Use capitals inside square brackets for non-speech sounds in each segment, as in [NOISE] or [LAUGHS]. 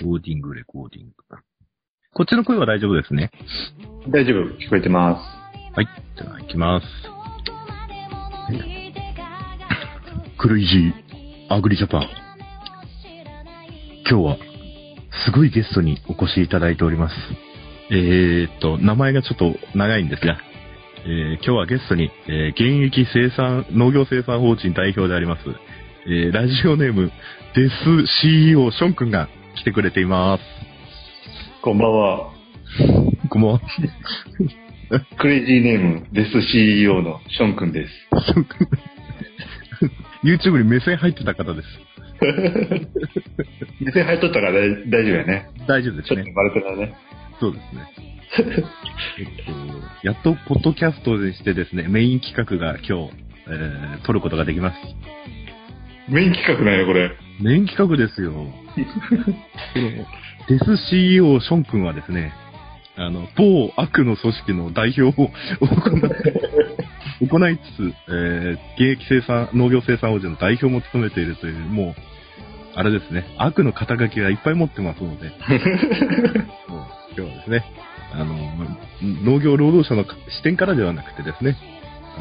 コーディング、レコーディング。こっちの声は大丈夫ですね。大丈夫、聞こえてまはい。じゃあ、行きます。クレイジー、アグリジャパン。今日は、すごいゲストにお越しいただいております。えーっと、名前がちょっと長いんですが、えー今日はゲストに、えー現役生産、農業生産法人代表であります、えーラジオネーム、デス CEO ション君が来てくれています。す。こんばんは。こんばんは。クレイジーネーム、デス CEO のション君です。YouTube に目線入ってた方です。[LAUGHS] 目線入っとったから大大丈夫やね。大丈夫ですね。ちょっとバレてたね。そうですね。えっと、やっとポッドキャストでしてですね、メイン企画が今日、えー撮ることができます。メイン企画なんや、これ。メイン企画ですよ。こ [LAUGHS] のデス CEO ション君はですね、あの、某悪の組織の代表を行って、行いつつ、えー現役生産、農業生産法人の代表も務めているという、もう、あれですね、悪の肩書きがいっぱい持ってますので、[LAUGHS] もう今日はですね、あの、ま農業労働者の視点からではなくてですね、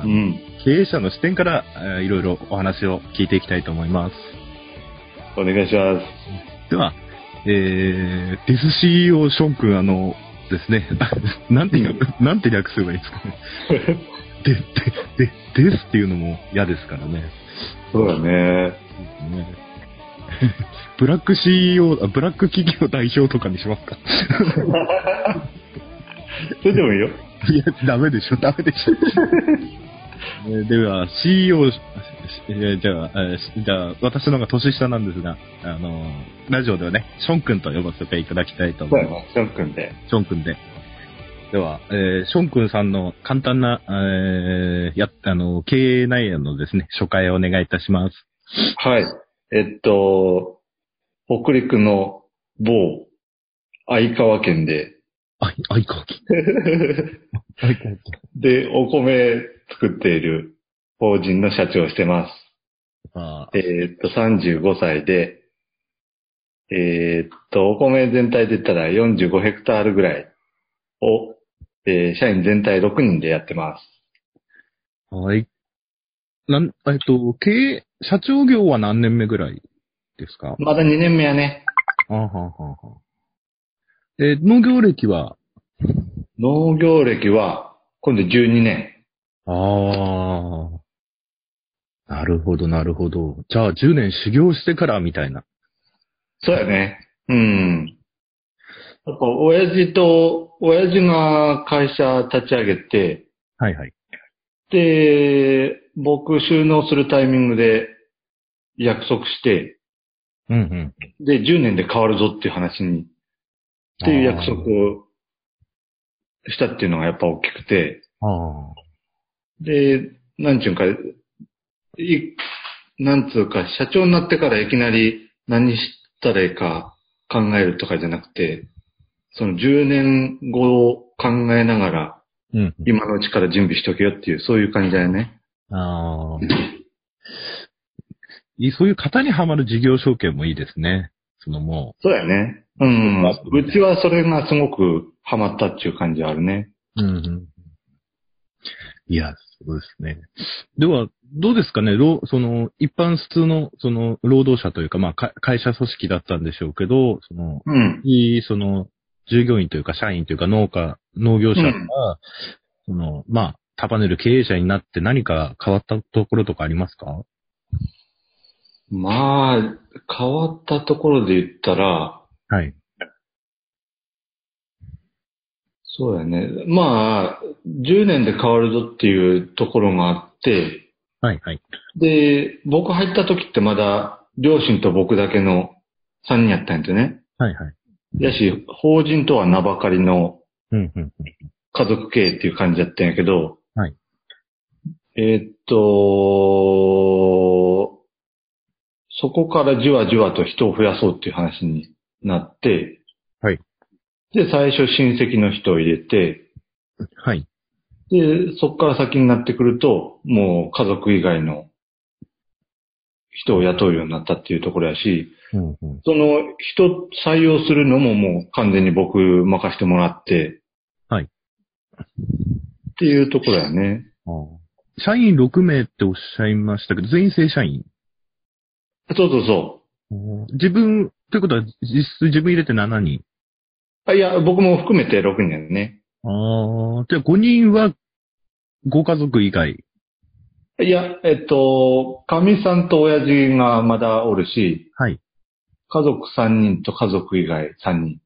うん。経営者の視点から、えーいろいろお話を聞いていきたいと思います。お願いします。では、えー、デス CEO ション君、あの、ですね、[LAUGHS] なんて略、なんて略すればいいですかね。[LAUGHS] で、で、で、ですっていうのも嫌ですからね。そうだね。ね [LAUGHS] ブラック CEO、あブラック企業代表とかにしますか？それでもいいよ。いや、ダメでしょ、ダメでしょ。えーでは、CEO、しえーじゃあ、えーしじゃあ、私の方が年下なんですが、あのーラジオではね、ション君と呼ばせていただきたいと思います。ション君で。ション君で。では、えーション君さんの簡単な、えーや、あの、経営内容のですね、初回をお願いいたします。はい。えっと、北陸の某、相川県で、あ、あいかき。あいかき。で、お米作っている法人の社長をしてます。あえーっと、35歳で、えーっと、お米全体で言ったら45ヘクタールぐらいを、えー社員全体6人でやってます。はい。なん、えっと、経営、社長業は何年目ぐらいですか？まだ2年目やね。あははは。えー農業歴は？農業歴は、今度12年。ああ。なるほど、なるほど。じゃあ、10年修行してからみたいな。そうやね。うん。やっぱ、親父と、親父が会社立ち上げて、はいはい。で、僕収納するタイミングで約束して、うんうん。で、10年で変わるぞっていう話に、っていう約束をしたっていうのがやっぱ大きくて、ああ。で、なんちゅうんか、い、なんつうか、社長になってからいきなり何したらいいか考えるとかじゃなくて、その10年後を考えながら、うんうん。今のうちから準備しとけよっていう、そういう感じだよね。ああ。そういう型にはまる事業承継もいいですね。そのもそうやね。うん。うちはそれがすごくハマったっていう感じはあるね。う。うんうん。いや、そうですね。では、どうですかね、労その、一般普通の、その、労働者というか、まあ、か会社組織だったんでしょうけど、その、うん。いい、その、従業員というか、社員というか、農家、農業者が、うんその、まあ、束ねる経営者になって何か変わったところとかありますか？まあ、変わったところで言ったら、はい。そうやね。まあ、10年で変わるぞっていうところがあって、はい、はい。で、僕入った時ってまだ両親と僕だけの3人やったんやてね。はい、はい。やし、法人とは名ばかりのうん、うん、家族経営っていう感じだったんやけど、はい。えーっと、そこからじわじわと人を増やそうっていう話になって、はい。で、最初親戚の人を入れて、はい。で、そこから先になってくると、もう家族以外の人を雇うようになったっていうところやし、うんうん。その人採用するのももう完全に僕任せてもらって、はいっていうところやね。あー社員6名っておっしゃいましたけど、全員正社員？そうそうそ自分、ということは実質自分入れて7人？う。あいや、僕も含めて6人やね。ああ、じゃあ5人はご家族以外。いや、えっと、神さんと親父がまだおるし、はい。家族3人と家族以外3人。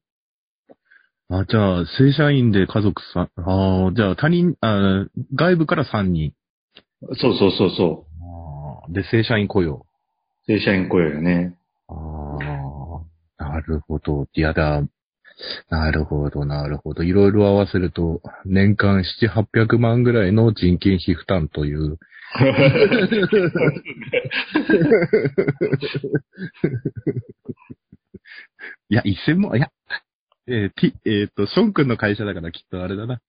あ、じゃあ、正社員で家族さん、ああ、じゃあ他人、あー外部から3人。そうそうそうそあーで、正社員雇用。う。正社員雇用やね。ああ、なるほど。いやだ、なるほど、なるほど。いろいろ合わせると、年間7、800万ぐらいの人件費負担という。[LAUGHS] いや、1000万、いや、えー、T、えっ、と、ション君の会社だからきっとあれだな。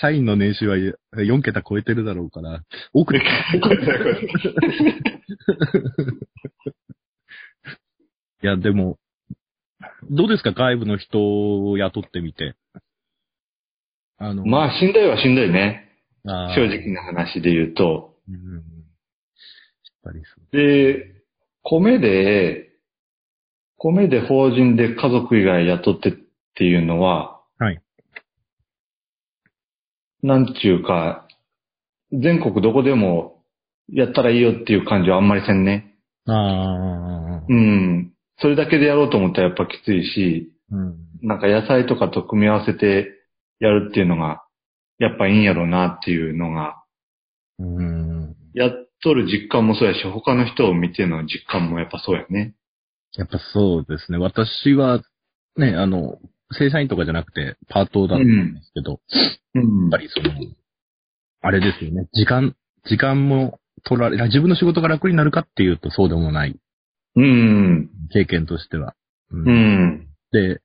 社員の年収は4桁超えてるだろうから、[LAUGHS] 多くていや、でも、どうですか？外部の人を雇ってみて。あの、まあ、しんどいはしんどいね。正直な話で言うと。うん。やっぱりそう。で、米で、米で法人で家族以外雇ってっていうのは、はい。なんちゅうか、全国どこでもやったらいいよっていう感じはあんまりせんね。ああ、うん。それだけでやろうと思ったらやっぱきついし、うん。なんか野菜とかと組み合わせてやるっていうのが、やっぱいいんやろうなっていうのが、うん。やっとる実感もそうやし、他の人を見ての実感もやっぱそうやね。やっぱそうですね。私は、ね、あの、正社員とかじゃなくて、パートだったんですけど、うんやっぱりその、あれですよね。時間、時間も取られ、自分の仕事が楽になるかっていうとそうでもないうん。経験としては。ううん。で、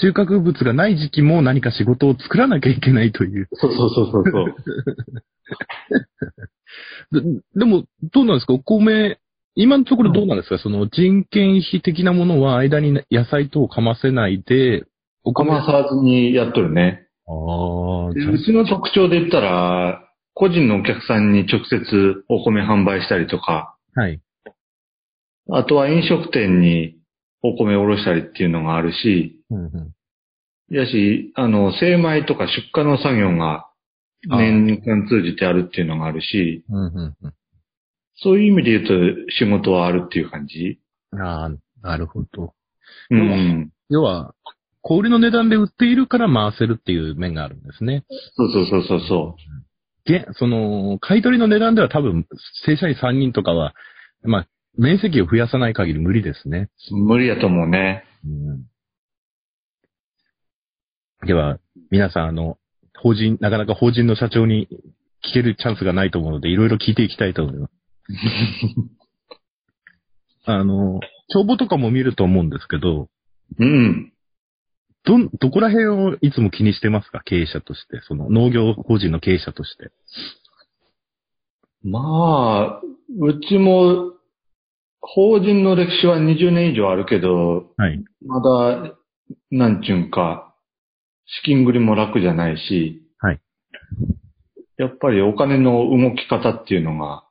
収穫物がない時期も何か仕事を作らなきゃいけないという。そうそうそうそうそう。[LAUGHS] ででも、どうなんですか？お米、今のところどうなんですか、その人件費的なものは間に野菜等をかませないで、おかまさずにやっとるね。ああ、でうちの特徴で言ったら、個人のお客さんに直接お米販売したりとか、はい。あとは飲食店にお米を卸したりっていうのがあるし、うんうんやし、あの、精米とか出荷の作業が年間通じてあるっていうのがあるし、うんうんうんそういう意味で言うと仕事はあるっていう感じ？ああ、なるほど。うん。要は、小売りの値段で売っているから回せるっていう面があるんですね。そうそうそうそうそげ、その、買い取りの値段では多分、正社員3人とかは、まあ、面積を増やさない限り無理ですね。う。無理やと思うね。うん。では、皆さん、あの、法人、なかなか法人の社長に聞けるチャンスがないと思うので、いろいろ聞いていきたいと思います。[LAUGHS] あの、帳簿とかも見ると思うんですけど、うん。どん、どこら辺をいつも気にしてますか？経営者として。その農業法人の経営者として。まあ、うちも、法人の歴史は20年以上あるけど、はい。まだ、なんちゅうんか、資金繰りも楽じゃないし、はい。やっぱりお金の動き方っていうのが、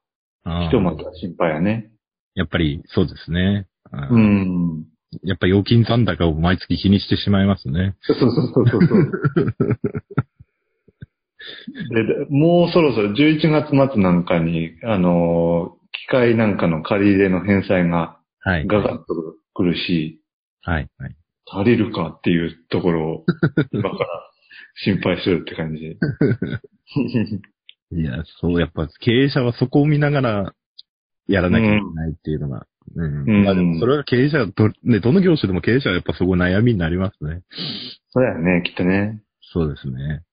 ひとまずは心配やね。やっぱりそうですね。うん。やっぱ預金残高を毎月気にしてしまいますね。そうそうそうそうそう。[LAUGHS] ででもうそろそろ11月末なんかに、あのー機械なんかの借り入れの返済がはい。ガガッとくるし、はい。はい。足りるかっていうところを、[LAUGHS] 今から心配してるって感じ。いや、そう、やっぱ経営者はそこを見ながらやらなきゃいけないっていうのが。うん。うんまあでもそれは経営者ど、ね、どの業種でも経営者はやっぱそこ悩みになりますね。そうやね、きっとね。そうですね。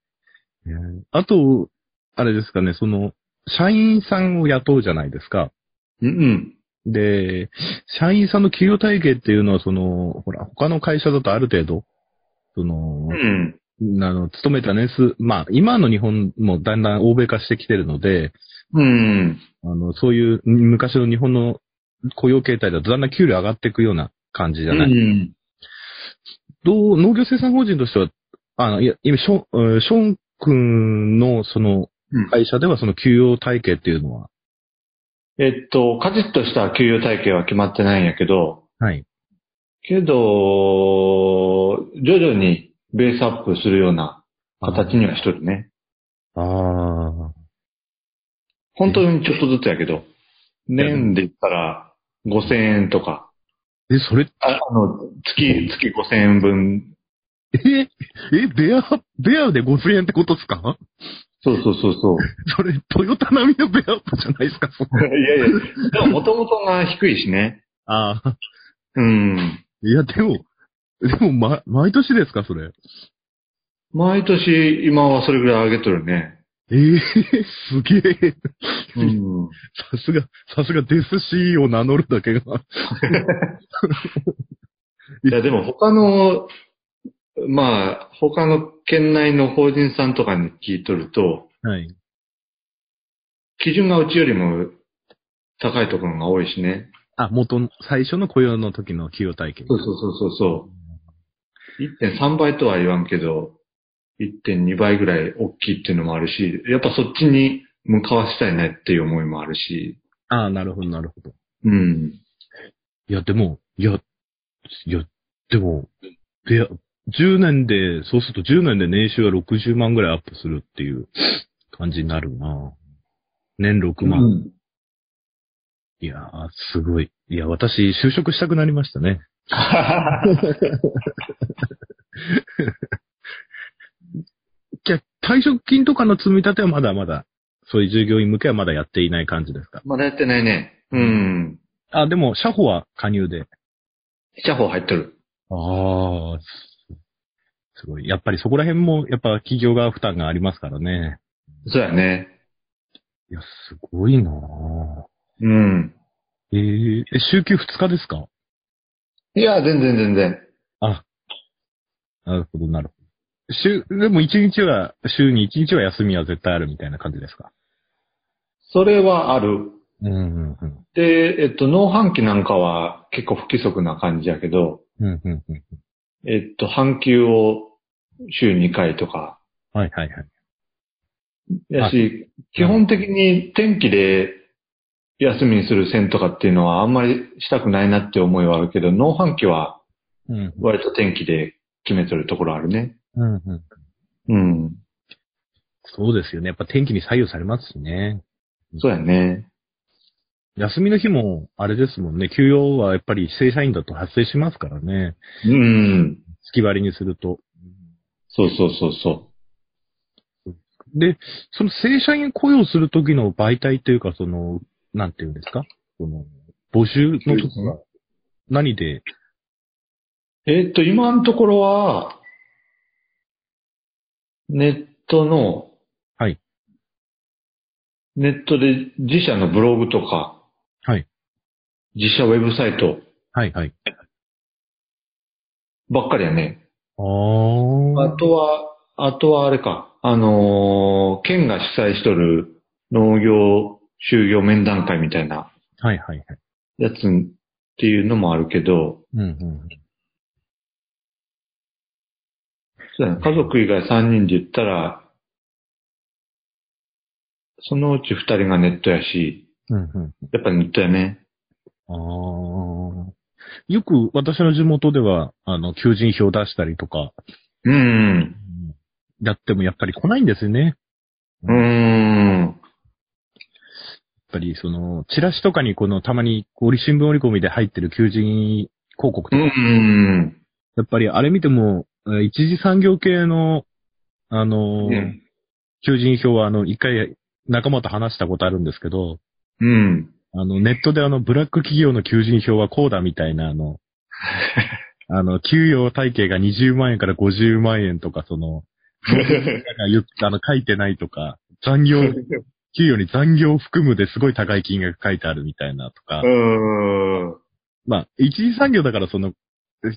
えーあと、あれですかね、その、社員さんを雇うじゃないですか。うんうん。で、社員さんの給与体系っていうのは、その、ほら、他の会社だとある程度、そのう、ん。あの、勤めた年数、まあ、今の日本もだんだん欧米化してきてるので、うん。あの、そういう昔の日本の雇用形態だとだんだん給料上がっていくような感じじゃない、うん。どう、農業生産法人としては、あの、いや、今、ショーション君のそのうん会社ではその給与体系っていうのは、えっと、カチッとした給与体系は決まってないんやけど、はい。けど、徐々にベースアップするような形にはしとるね。ああ。本当にちょっとずつやけど、年で言ったら5000円とか、え、それ、ああの、月、月5000円分。え、え、ベア、ベアで5000円ってことですか？そうそうそうそう。[LAUGHS] それ、トヨタ並みのベアップじゃないですか、そこ [LAUGHS] いやいや、でも元々が低いしね。ああ。うん。いや、でも、でも、ま、毎年ですか、それ。毎年今はそれぐらい上げとるね。ええすげえ。うん。さすが、さすがデス C を名乗るだけが。[LAUGHS] いや、でも他の、まあ、他の県内の法人さんとかに聞いとると、はい。基準がうちよりも高いところが多いしね。あ、元の、最初の雇用の時の給与体系。そうそうそうそうそう。1.3倍とは言わんけど、1.2倍ぐらい大きいっていうのもあるし、やっぱそっちに向かわしたいねっていう思いもあるし。ああ、なるほど、なるほど。うん。いや、でも、いや、いや、でも、ベア、10年で、そうすると10年で年収が60万ぐらいアップするっていう感じになるな年6万。うんいやー、すごい。いや、私、就職したくなりましたね。じゃあ退職金とかの積み立てはまだまだ、そういう従業員向けはまだやっていない感じですか？まだやってないね。うん。あ、でも、社保は加入で。社保入ってる。ああ、すすごい。やっぱりそこら辺も、やっぱ企業側負担がありますからね。そうやね。いや、すごいなぁうん。えー、え、週休2日ですか？いや、全然全然。あ、なるほど、なるほど。週、でも1日は、週に1日は休みは絶対あるみたいな感じですか？それはある。うん、うん、うん。で、えっと、農繁期なんかは結構不規則な感じやけど、うん、うん、うん。えっと、半休を週2回とか、はい、はい、はい。やし、基本的に天気で休みにする線とかっていうのはあんまりしたくないなって思いはあるけど、農繁期はうん、割と天気で決めてるところあるね。うん、うん。うん。そうですよね。やっぱ天気に左右されますしね。そうやね。休みの日も、あれですもんね。休養はやっぱり正社員だと発生しますからね。うん。月割りにすると。そうそうそうそで、その正社員雇用するときの媒体というか、その、なんていうんですか？その、募集の時は、何で、う。えっと、今のところは、ネットの、はい。ネットで自社のブログとか、はい。自社ウェブサイトはいはい。ばっかりやね。あとは、あとはあれか、あのー県が主催しとる農業就業面談会みたいなはいはいはい。やつっていうのもあるけど、うんうん。そうやね家族以外3人で言ったら、そのうち2人がネットやし、うんうん。やっぱネットやね。あー。よく私の地元では、あの、求人票出したりとか、うん。やってもやっぱり来ないんですよね。うーん。やっぱりその、チラシとかにこの、たまに、折り新聞折り込みで入ってる求人広告とうか、ん。やっぱりあれ見ても、えー一次産業系の、あのーうん。求人票はあの、一回仲間と話したことあるんですけど、うん。あの、ネットであの、ブラック企業の求人票はこうだみたいな、あの、[LAUGHS] あの、給与体系が20万円から50万円とか、[LAUGHS] その、言っあの、書いてないとか、残業、給与に残業を含むですごい高い金額書いてあるみたいなとか、うん。まあ、一次産業だからその、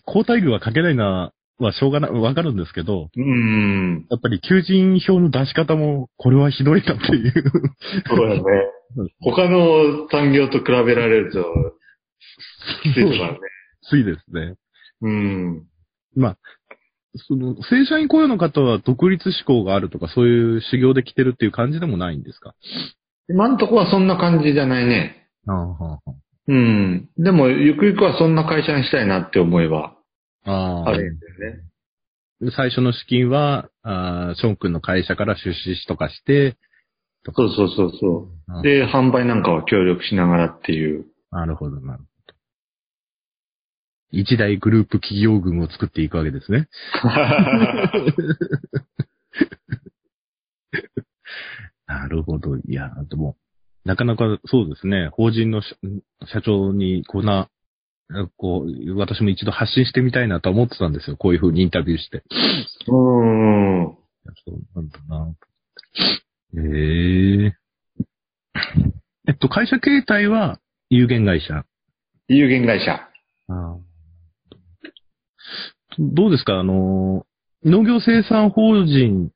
交代量はかけないのは、まあ、しょうがない、わかるんですけど、うん。やっぱり求人票の出し方も、これはひどいなっていう。そうだね。他の産業と比べられると、きついですね。ついですね。うん。まあ、その、正社員雇用の方は独立志向があるとか、そういう修行で来てるっていう感じでもないんですか？今んとこはそんな感じじゃないね。ああ、はうん。でも、ゆくゆくはそんな会社にしたいなって思えば、あ。ああるんだよね。最初の資金は、あーショーン君の会社から出資とかして、そうそうそうそう。うんで、販売なんかは協力しながらっていう。なるほど、なるほど。一大グループ企業群を作っていくわけですね。[LAUGHS] なるほど。いや、でも、なかなかそうですね、法人の社社長にこんな、こう、私も一度発信してみたいなとは思ってたんですよ。こういうふうにインタビューして。うん。そうなんだな。えええっと、会社形態は有限会社。有限会社。どうですか？あの、農業生産法人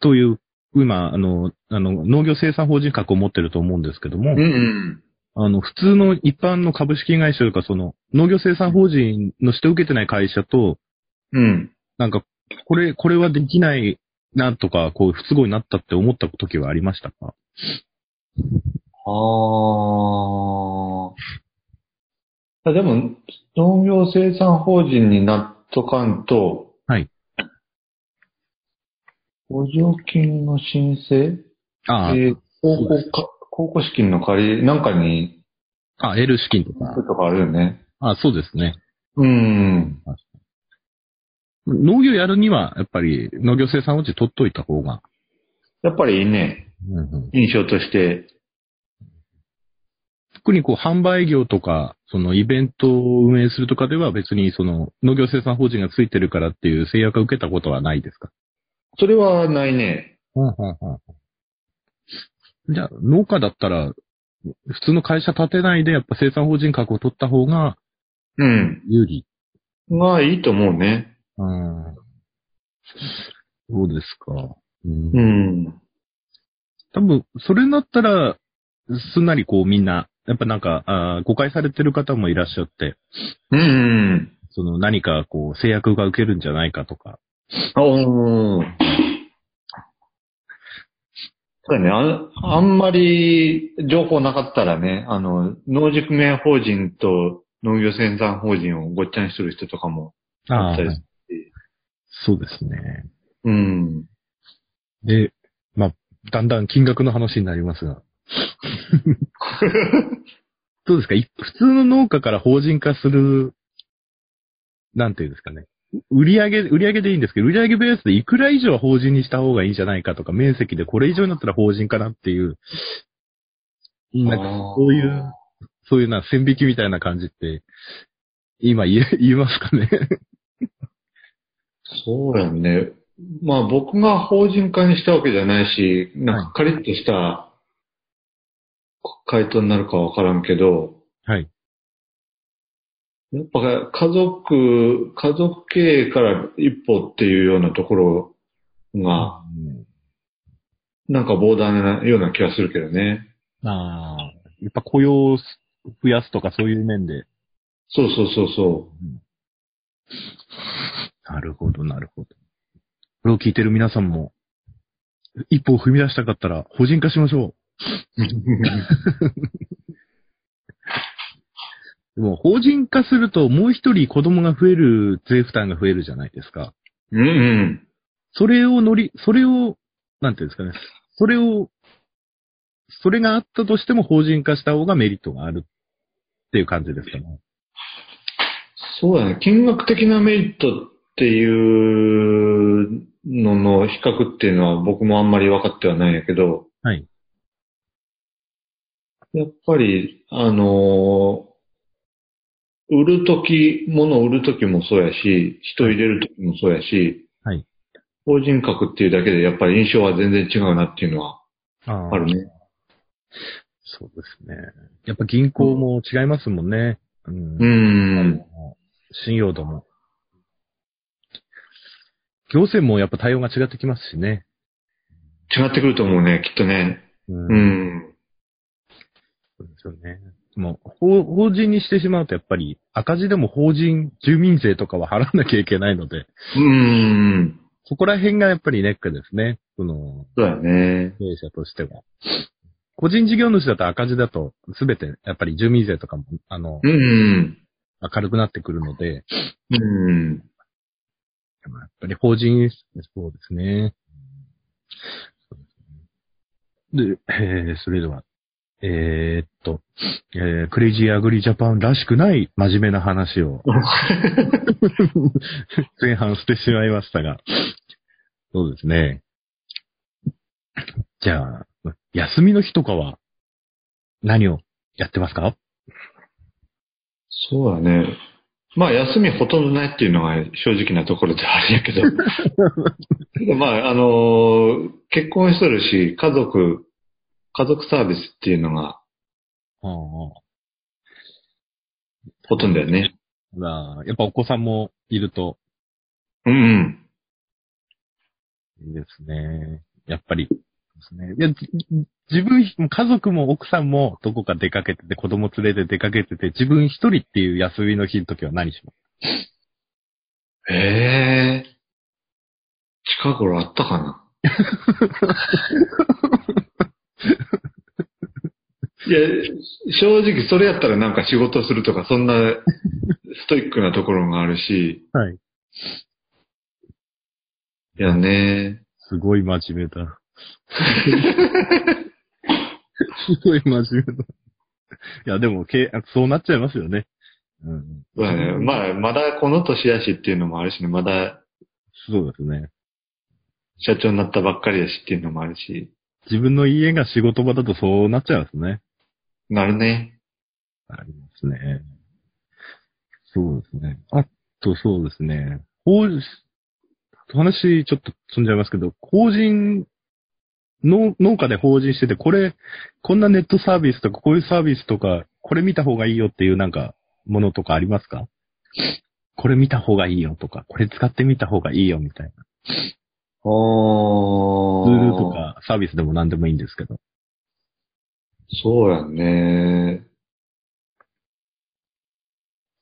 という、今、あの、あの、農業生産法人格を持ってると思うんですけども、うんうん。あの、普通の一般の株式会社というか、その、農業生産法人の指定を受けてない会社と、うん。なんか、これ、これはできないなとか、こう、不都合になったって思った時はありましたか？ああ。でも、農業生産法人になっとかんと、はい。補助金の申請？ああ、えー、高校か、高校資金の借り、なんかに、あ、L 資金とか。とかあるよね。あ、そうですね。うん。農業やるには、やっぱり農業生産法人取っといた方が。やっぱりいいね。うんうん印象として。特にこう販売業とか、そのイベントを運営するとかでは別にその農業生産法人がついてるからっていう制約を受けたことはないですか？それはないね。じゃあ農家だったら、普通の会社立てないでやっぱ生産法人格を取った方がうん。有利。まあいいと思うね。うん。そうですか。うんうん。多分、それになったら、すんなりこうみんな、やっぱなんか、あー誤解されてる方もいらっしゃって、うんうん。その何かこう制約が受けるんじゃないかとか。おー。そうだねあ。あんまり情報なかったらね、あの、農事組合法人と農業生産法人をごっちゃにする人とかもあったりして。そうですね。うん。で、まあ、だんだん金額の話になりますが。[LAUGHS] どうですか？い普通の農家から法人化する、なんていうんですかね。売り上げ、売り上げでいいんですけど、売り上げベースでいくら以上は法人にした方がいいんじゃないかとか、面積でこれ以上になったら法人かなっていう、なんか、そういう、そういうな、線引きみたいな感じって、今言え、言いますかね？そうやんね。まあ僕が法人化にしたわけじゃないし、なんかカリッとした回答になるかわからんけど、はい。やっぱ家族、家族経営から一歩っていうようなところが、なんか膨大なような気がするけどね。ああ、やっぱ雇用を増やすとかそういう面で。そうそうそうそなるほど、なるほど。これを聞いてる皆さんも、一歩を踏み出したかったら、法人化しましょう。う。[LAUGHS] でも、法人化すると、もう一人子供が増える税負担が増えるじゃないですか。うんうん。それを乗り、それを、なんていうんですかね。それを、それがあったとしても法人化した方がメリットがあるっていう感じですかね。そうだね。金額的なメリットっていうのの比較っていうのは僕もあんまり分かってはないんやけど、はい。やっぱり、あの売るとき、物を売るときもそうやし、人入れるときもそうやし、はい。法人格っていうだけでやっぱり印象は全然違うなっていうのはああるね。そうですね。やっぱ銀行も違いますもんね。うん。うん。信用度も。行政もやっぱ対応が違ってきますしね。違ってくると思うね、きっとね。うんうん。そうですよね。もう、法法人にしてしまうとやっぱり赤字でも法人、住民税とかは払わなきゃいけないので、うーん。そこら辺がやっぱりネックですね。その、そうだね。経営者としては。個人事業主だと赤字だと、すべて、やっぱり住民税とかも、あの、うん。明るくなってくるので、うん。やっぱり法人、そうですね。で、えー、それでは、えー、っと、えー、クレイジーアグリジャパンらしくない真面目な話を [LAUGHS] 前半してしまいましたが、そうですね。じゃあ、休みの日とかは何をやってますか？そうだね。まあ、休みほとんどないっていうのが正直なところではあるんやけど。[LAUGHS] けどまあ、あのー結婚しとるし、家族、家族サービスっていうのがほとんどだよね。まあ、やっぱお子さんもいるとうんうん。いいですね。やっぱり、ですね。いや、じ自分、家族も奥さんもどこか出かけてて、子供連れて出かけてて、自分一人っていう休みの日の時は何します？ええ近頃あったかな？[LAUGHS] いや、正直それやったらなんか仕事するとか、そんな [LAUGHS] ストイックなところがあるし、はい。いやね。すごい真面目だ。[LAUGHS] すごい真面目だ。いや、でも、けそうなっちゃいますよね。うん。そうだね。まあ、まだこの年やしっていうのもあるしね、まだそうですね。社長になったばっかりやしっていうのもあるし、自分の家が仕事場だとそうなっちゃいますね。なるね。ありますね。そうですね。あと、そうですね。法話ちょっと積んじゃいますけど、法人、農農家で法人してて、これ、こんなネットサービスとか、こういうサービスとか、これ見た方がいいよっていうなんか、ものとかありますか？これ見た方がいいよとか、これ使ってみた方がいいよみたいな。おツールと。かサービスでも何でもいいんですけど。そうやね。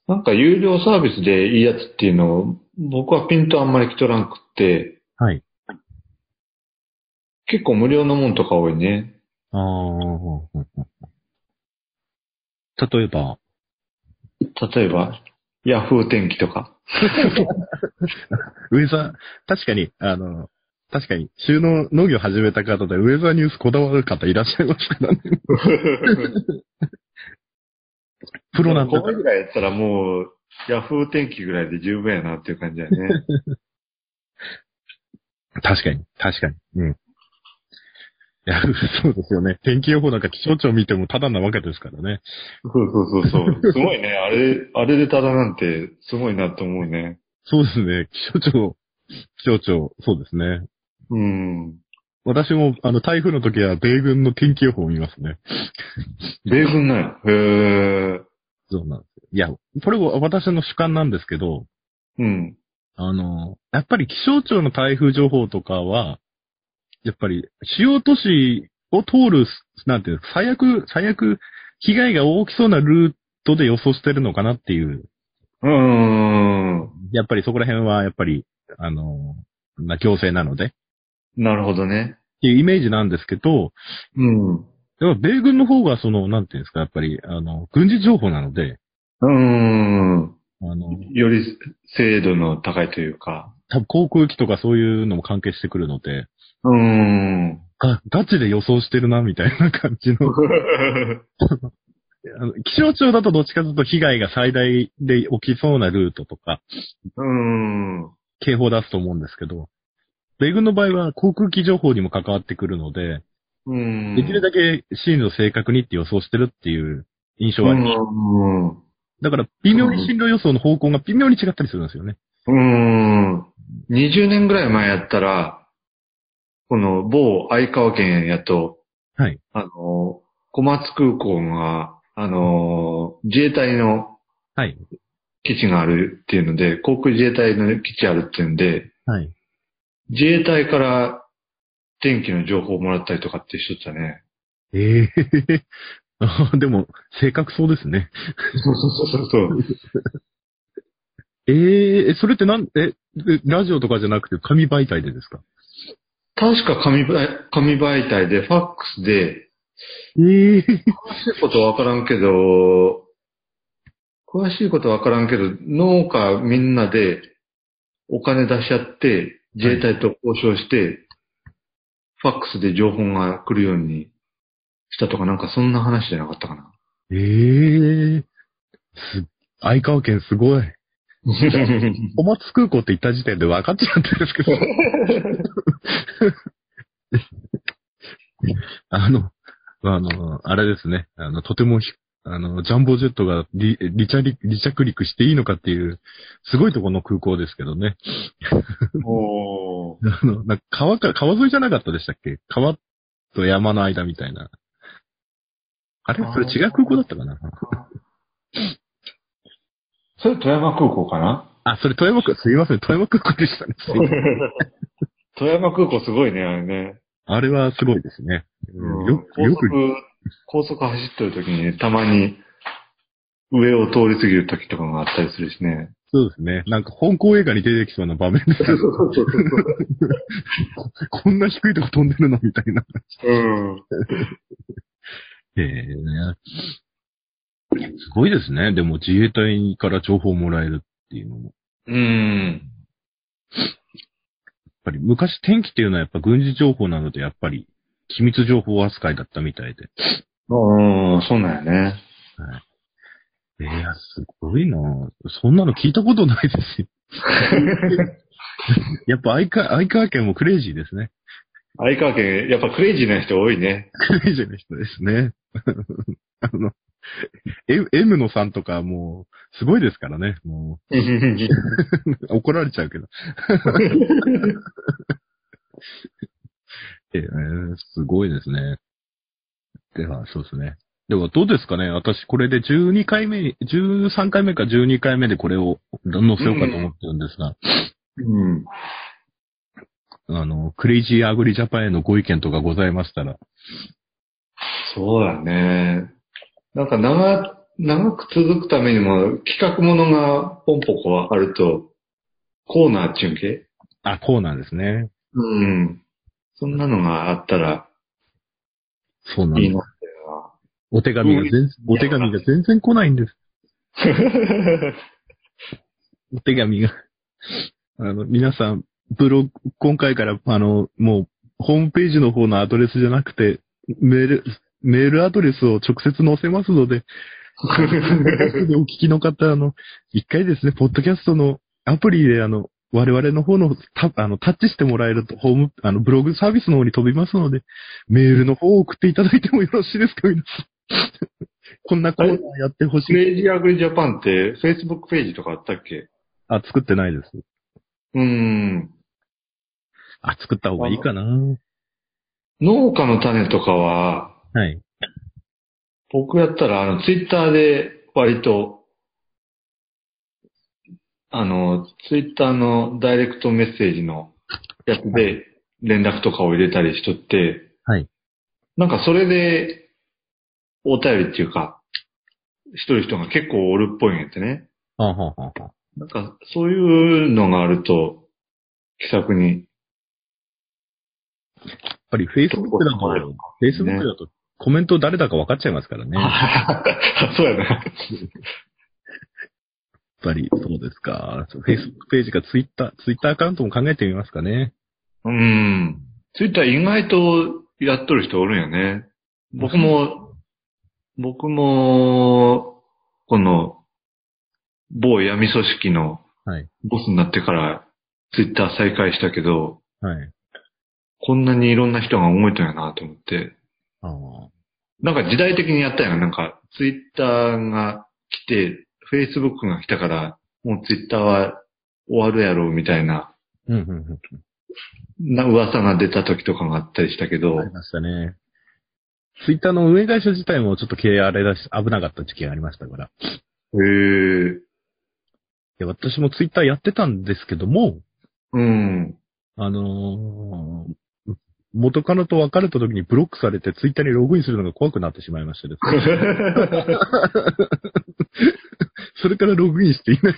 なんか有料サービスでいいやつっていうのを、僕はピンとあんまり来とらんくって、はい。結構無料のもんとか多いね。ああ、例えば、例えば、ヤフー天気とか。[LAUGHS] ウェザー、確かに、あの、確かに、収納、農業始めた方で、ウェザーニュースこだわる方いらっしゃいますからね。[LAUGHS] プロなんだ。これぐらいやったらもう、ヤフー天気ぐらいで十分やなっていう感じだよね。[LAUGHS] 確かに、確かに。うん。いや、[LAUGHS] そうですよね。天気予報なんか気象庁見てもただなわけですからね。そうそうそうそう。[LAUGHS] すごいね。あれ、あれでただなんて、すごいなと思うね。そうですね。気象庁、気象庁、そうですね。うん。私も、あの、台風の時は米軍の天気予報を見ますね。米軍なんや。へえ。そうなんですよ。いや、これは私の主観なんですけど、うん。あの、やっぱり気象庁の台風情報とかは、やっぱり主要都市を通る、なんていうの、最悪、最悪、被害が大きそうなルートで予想してるのかなっていう、うーん。やっぱりそこら辺は、やっぱり、あの、な行政なので、っなるほどね。ていうイメージなんですけど、うん。うやっぱ米軍の方がその、なんていうんですか、やっぱり、あの、軍事情報なので、ーん。あの、より精度の高いというか。多分航空機とかそういうのも関係してくるので、うーん。が、ガチで予想してるな、みたいな感じの。[LAUGHS] あの気象庁だとどっちかというと被害が最大で起きそうなルートとか、うーん。警報を出すと思うんですけど、米軍の場合は航空機情報にも関わってくるので、うん。できるだけ進路正確にって予想してるっていう印象はあります。うん。だから、微妙に進路予想の方向が微妙に違ったりするんですよね。うーん。20年ぐらい前やったら、この某相川県やと、はい。あの、小松空港が、あの、自衛隊のはい。基地があるっていうので、航空自衛隊の基地あるっていうんで、はい。自衛隊から天気の情報をもらったりとかってしとったね。ええ [LAUGHS] あでも、正確そうですね。そうそうそうそう。[LAUGHS] ええそれってなん、え、えラジオとかじゃなくて紙媒体でですか？確か紙媒紙媒体で、ファックスで、ええ詳しいことわからんけど、詳しいことわからんけど、農家みんなでお金出し合って、自衛隊と交渉して、ファックスで情報が来るようにしたとか、なんかそんな話じゃなかったかな。ええす、相川県すごい。[LAUGHS] 小松空港って言った時点で分かっちゃったんですけど。[LAUGHS] あの、あの、あれですね。あの、とてもひ、あの、ジャンボジェットが離離着陸離着陸していいのかっていう、すごいところの空港ですけどね。おー [LAUGHS] あの、なんか川か、川沿いじゃなかったでしたっけ？川と山の間みたいな。あれ？それ違う空港だったかな？それ富山空港かな？あ、それ富山空、すいません、富山空港でしたね。すいません富山空港すごいね、あれね。あれはすごいですね。よ高よく、速、高速走ってる時にね、たまに上を通り過ぎる時とかがあったりするしね。そうですね。なんか香港映画に出てきそうな場面ですそうそうそう。[LAUGHS] こんな低いとこ飛んでるの？みたいな。うん。[LAUGHS] へえ。すごいですね。でも自衛隊から情報をもらえるっていうのも。うん。やっぱり昔天気っていうのはやっぱ軍事情報なので、やっぱり機密情報扱いだったみたいで。うん、そうなんやね。いや、すごいなそんなの聞いたことないですよ。[LAUGHS] やっぱ相川、相川県もクレイジーですね。相川県、やっぱクレイジーな人多いね。クレイジーな人ですね。[LAUGHS] あの、M, M のさんとかもう、すごいですからね。もう、[LAUGHS] 怒られちゃうけど。[LAUGHS] えーすごいですね。では、そうですね。では、どうですかね私、これで12回目、13回目か12回目でこれを載せようかと思ってるんですが、うん。あの、クレイジーアグリジャパンへのご意見とかございましたら、そうだね。なんか長、長く続くためにも企画ものがポンポコあると、コーナー中継？あ、コーナーですね。うん。そんなのがあったらそうなんです。いい。お手紙が全然、お手紙が全然来ないんです。[LAUGHS] お手紙が。[LAUGHS] あの、皆さん、ブログ、今回から、あの、もう、ホームページの方のアドレスじゃなくて、メール、メールアドレスを直接載せますので、[LAUGHS] でお聞きの方、あの、一回ですね、ポッドキャストのアプリで、あの、我々の方のタあのタッチしてもらえると、ホーム、あの、ブログサービスの方に飛びますので、メールの方を送っていただいてもよろしいですか、皆さん。[LAUGHS] こんなコーナーやってほしクい。レイジーアグリジャパンって Facebook ページとかあったっけ？あ、作ってないです。うん。あ、作った方がいいかな。農家の種とかは、はい。僕やったら、あの、ツイッターで割と、あの、ツイッターのダイレクトメッセージのやつで連絡とかを入れたりしとって、はい。なんかそれで、お便りっていうか、しとる人が結構おるっぽいんやってね。はあ、はあはあはあ、なんか、そういうのがあると、気さくに。やっぱり Facebook だと、Facebook だとコメント誰だか分かっちゃいますからね。や [LAUGHS] っそうやな。ぱり、そうですか。Facebook ページか Twitter、Twitter アカウントも考えてみますかね。うん。ツイッター意外とやっとる人おるんよね。僕も、僕も、この、某闇組織のはい。ボスになってからツイッター再開したけど、はい。こんなにいろんな人が動いたんやなと思って。ああ。なんか時代的にやったんやなんかツイッターが来て、Facebook が来たから、もうツイッターは終わるやろうみたいな、うん、うん、うん。な噂が出た時とかがあったりしたけどあ、りましたね。ツイッターの運営会社自体もちょっと経営あれだし、危なかった時期がありましたから。へえ、で私もツイッターやってたんですけども、うん。あのー元カノと別れた時にブロックされてツイッターにログインするのが怖くなってしまいましてですね。[LAUGHS] それからログインしていない。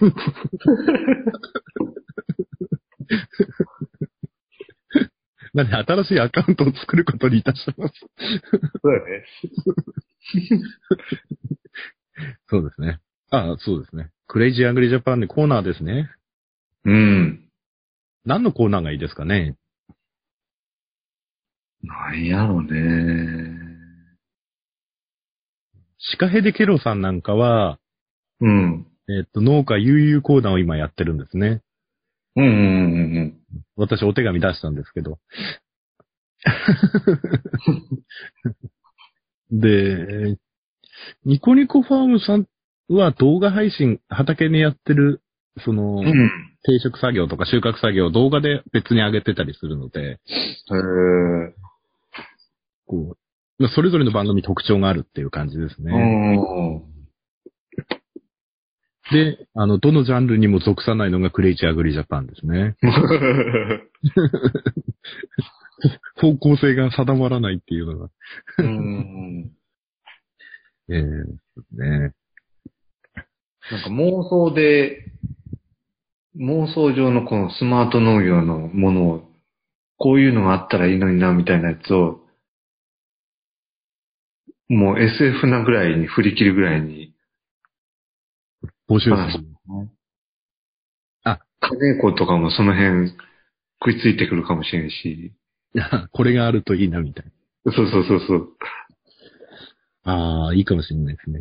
なんで新しいアカウントを作ることにいたします。そうだね。そうですね。あそうですね。クレイジーアグリジャパンでコーナーですね。うん。何のコーナーがいいですかね？なんやろね。シカヘデケロさんなんかは、うん。えっ、と、農家悠々コーナーを今やってるんですね。うんうんうんうん。私お手紙出したんですけど。[LAUGHS] で、ニコニコファームさんは動画配信、畑にやってる、その、うん。定食作業とか収穫作業を動画で別に上げてたりするので。こう、まあそれぞれの番組に特徴があるっていう感じですうね。ん。で、あの、どのジャンルにも属さないのがクレイチアグリジャパンですね。[LAUGHS] 方向性が定まらないっていうのが。うん。[LAUGHS] ええね。なんか妄想で、妄想上のこのスマート農業のものを、こういうのがあったらいいのにな、みたいなやつを、もう SF なぐらいに振り切るぐらいに、募集す話る。あ、金子とかもその辺食いついてくるかもしれんし、いや、これがあるといいな、みたいそうそうそうそう。な。ああ、いいかもしれないですね。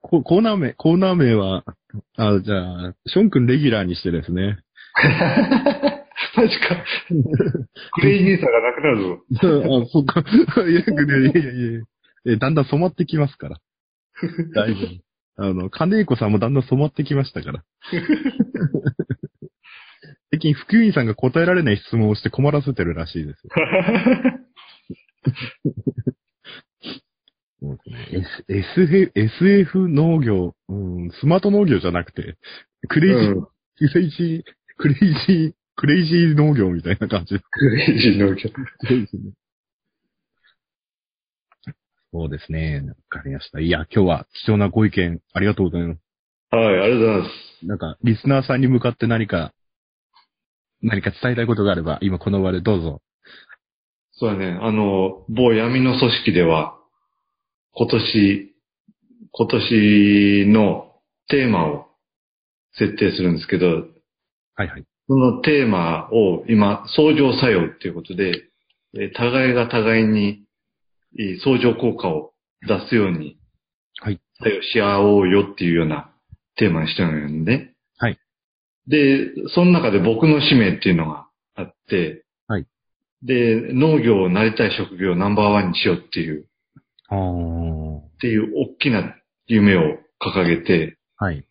ココーナー名、コーナー名は、あじゃあ、ション君レギュラーにしてですね。[LAUGHS] マジか。クレイジーさがなくなるぞ。[LAUGHS] あ、そっか。いやいやいやいやえだんだん染まってきますから。[LAUGHS] だいぶ。あの、金子さんもだんだん染まってきましたから。[LAUGHS] 最近、福井さんが答えられない質問をして困らせてるらしいです。[LAUGHS] そうですね。S、SF、農業、うん、スマート農業じゃなくて、クレイジー、うんクレイジー、クレイジー、クレイジー農業みたいな感じ。クレイジー農業。そうですね。わかりました。いや、今日は貴重なご意見ありがとうございます。はい、ありがとうございます。なんか、リスナーさんに向かって何か、何か伝えたいことがあれば、今この場でどうぞ。そうだね。あの、某闇の組織では、今年、今年のテーマを設定するんですけど、はいはい。そのテーマを今、相乗作用っていうことで、えー互いが互いにえー相乗効果を出すように、はい。作用し合おうよっていうようなテーマにしてるんで、はい。で、その中で僕の使命っていうのがあって、はい。で、農業をなりたい職業をナンバーワンにしようっていう、あー。っていう大きな夢を掲げて、はい。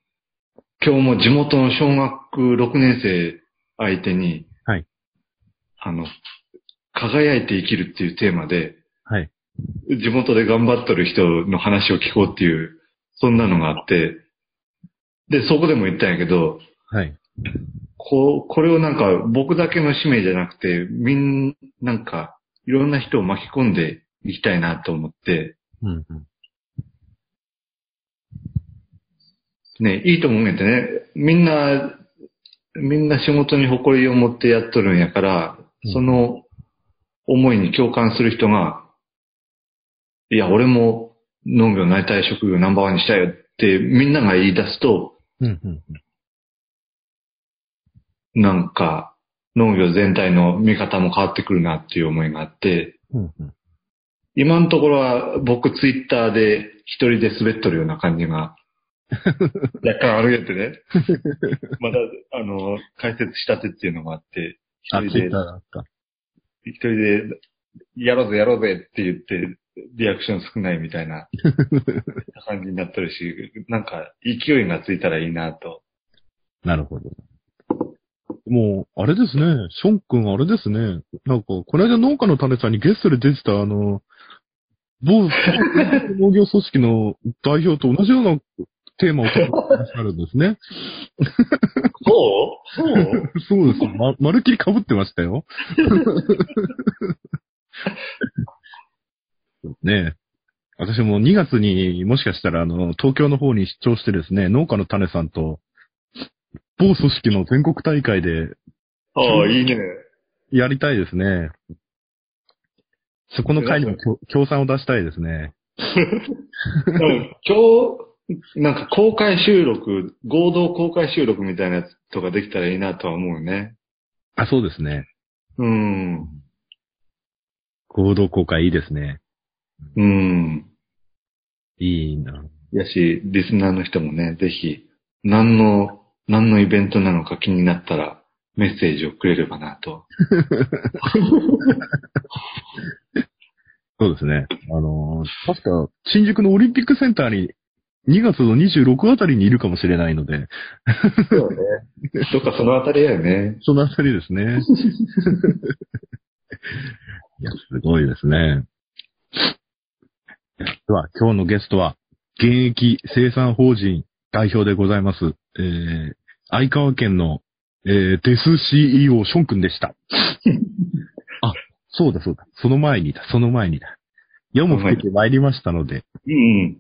今日も地元の小学6年生相手に、はい。あの、輝いて生きるっていうテーマで、はい。地元で頑張っとる人の話を聞こうっていう、そんなのがあって、で、そこでも言ったんやけど、はい。こう、これをなんか僕だけの使命じゃなくて、みん、なんか、いろんな人を巻き込んでいきたいなと思って、うんうん。ね、いいと思うんやってね。みんな、みんな仕事に誇りを持ってやっとるんやから、うんその思いに共感する人が、いや、俺も農業になりたい職業ナンバーワンにしたいよってみんなが言い出すと、うんうんなんか農業全体の見方も変わってくるなっていう思いがあって、うん。うんうん。今のところは僕ツイッターで一人で滑っとるような感じが [LAUGHS] 若干あるやってね。まだ、あの、解説したてっていうのもあって、一あ、人で。一人で、やろうぜやろうぜって言って、リアクション少ないみたいな [LAUGHS] 感じになってるし、なんか勢いがついたらいいなと。なるほど。もう、あれですね。ション君あれですね。なんか、この間農家の種さんにゲストで出てたあの、某農業組織の代表と同じようなテーマを取ってらるんですね。そう？そう？[LAUGHS] そうです。ま、まるっきり被ってましたよ。[LAUGHS] ね私も2月にもしかしたらあの、東京の方に出張してですね、農家の種さんと、某組織の全国大会でああ、いいね。やりたいですね。そこの会にも協協賛を出したいですね。[LAUGHS] 今日、なんか公開収録、合同公開収録みたいなやつとかできたらいいなとは思うよね。あ、そうですね。うん。合同公開いいですね。うん。いいな。やし、リスナーの人もね、ぜひ、何の、何のイベントなのか気になったら、メッセージをくれればなと。[LAUGHS] そうですね。あのー確か、新宿のオリンピックセンターに、2月の26あたりにいるかもしれないので、そうね。どっかそのあたりやよね。そのあたりですね。[LAUGHS] いや、すごいですね。では、今日のゲストは、現役生産法人代表でございます、えー、相川県の、えー、デス CEO ション君でした。[LAUGHS] あ、そうだそうだ。その前にだ、その前にだ。夜も更けて参りましたので、うん。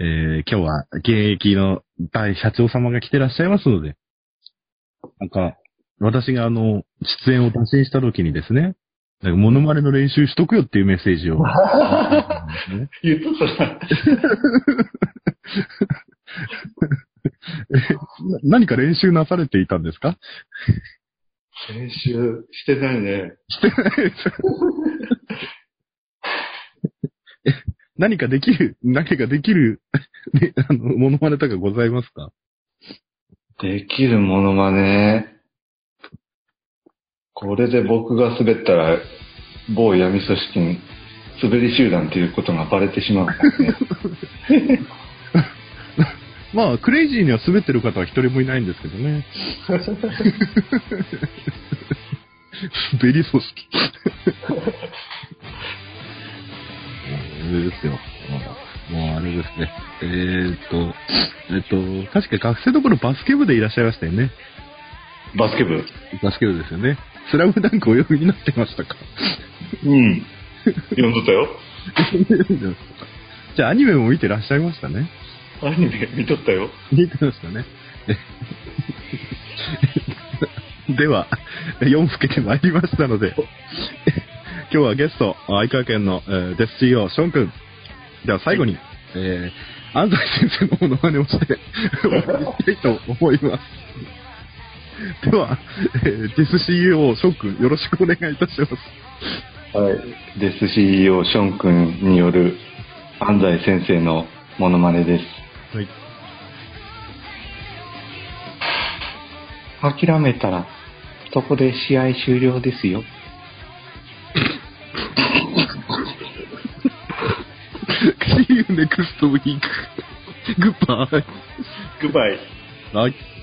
えー今日は現役の大社長様が来てらっしゃいますので、なんか、私があの、出演を打診した時にですね、なんかモノマネの練習しとくよっていうメッセージを。ね [LAUGHS] 言っとった [LAUGHS] 何か練習なされていたんですか？練習してないね。してないです。え [LAUGHS] 何かできる、何かできる、ね、あの、モノマネとかございますか？できるものまね。これで僕が滑ったら、某闇組織に滑り集団っていうことがバレてしまう。[LAUGHS] まあ、クレイジーには滑ってる方は一人もいないんですけどね。[LAUGHS] 滑り組織。[LAUGHS] あれですよ。もうあれですね。えーっと、えっと、確か学生の頃バスケ部でいらっしゃいましたよね。バスケ部。バスケ部ですよね。スラムダンクお読みになってましたか？うん。読んどったよ。[LAUGHS] じゃあアニメも見てらっしゃいましたね。アニメ見とったよ。見てましたね。[LAUGHS] では、4更けてまいりましたので、今日はゲスト、相川県の、えーデス CEO、ション君。では最後に、えー、安西先生のモノマネをして、[LAUGHS] 終わりにしたいと思います。[LAUGHS] では、えーデス CEO、ション君、よろしくお願いいたします。はい。デス CEO ション君による安西先生のモノマネです。はい。諦めたら、そこで試合終了ですよ。See you next week. Goodbye. グッバイ。はい。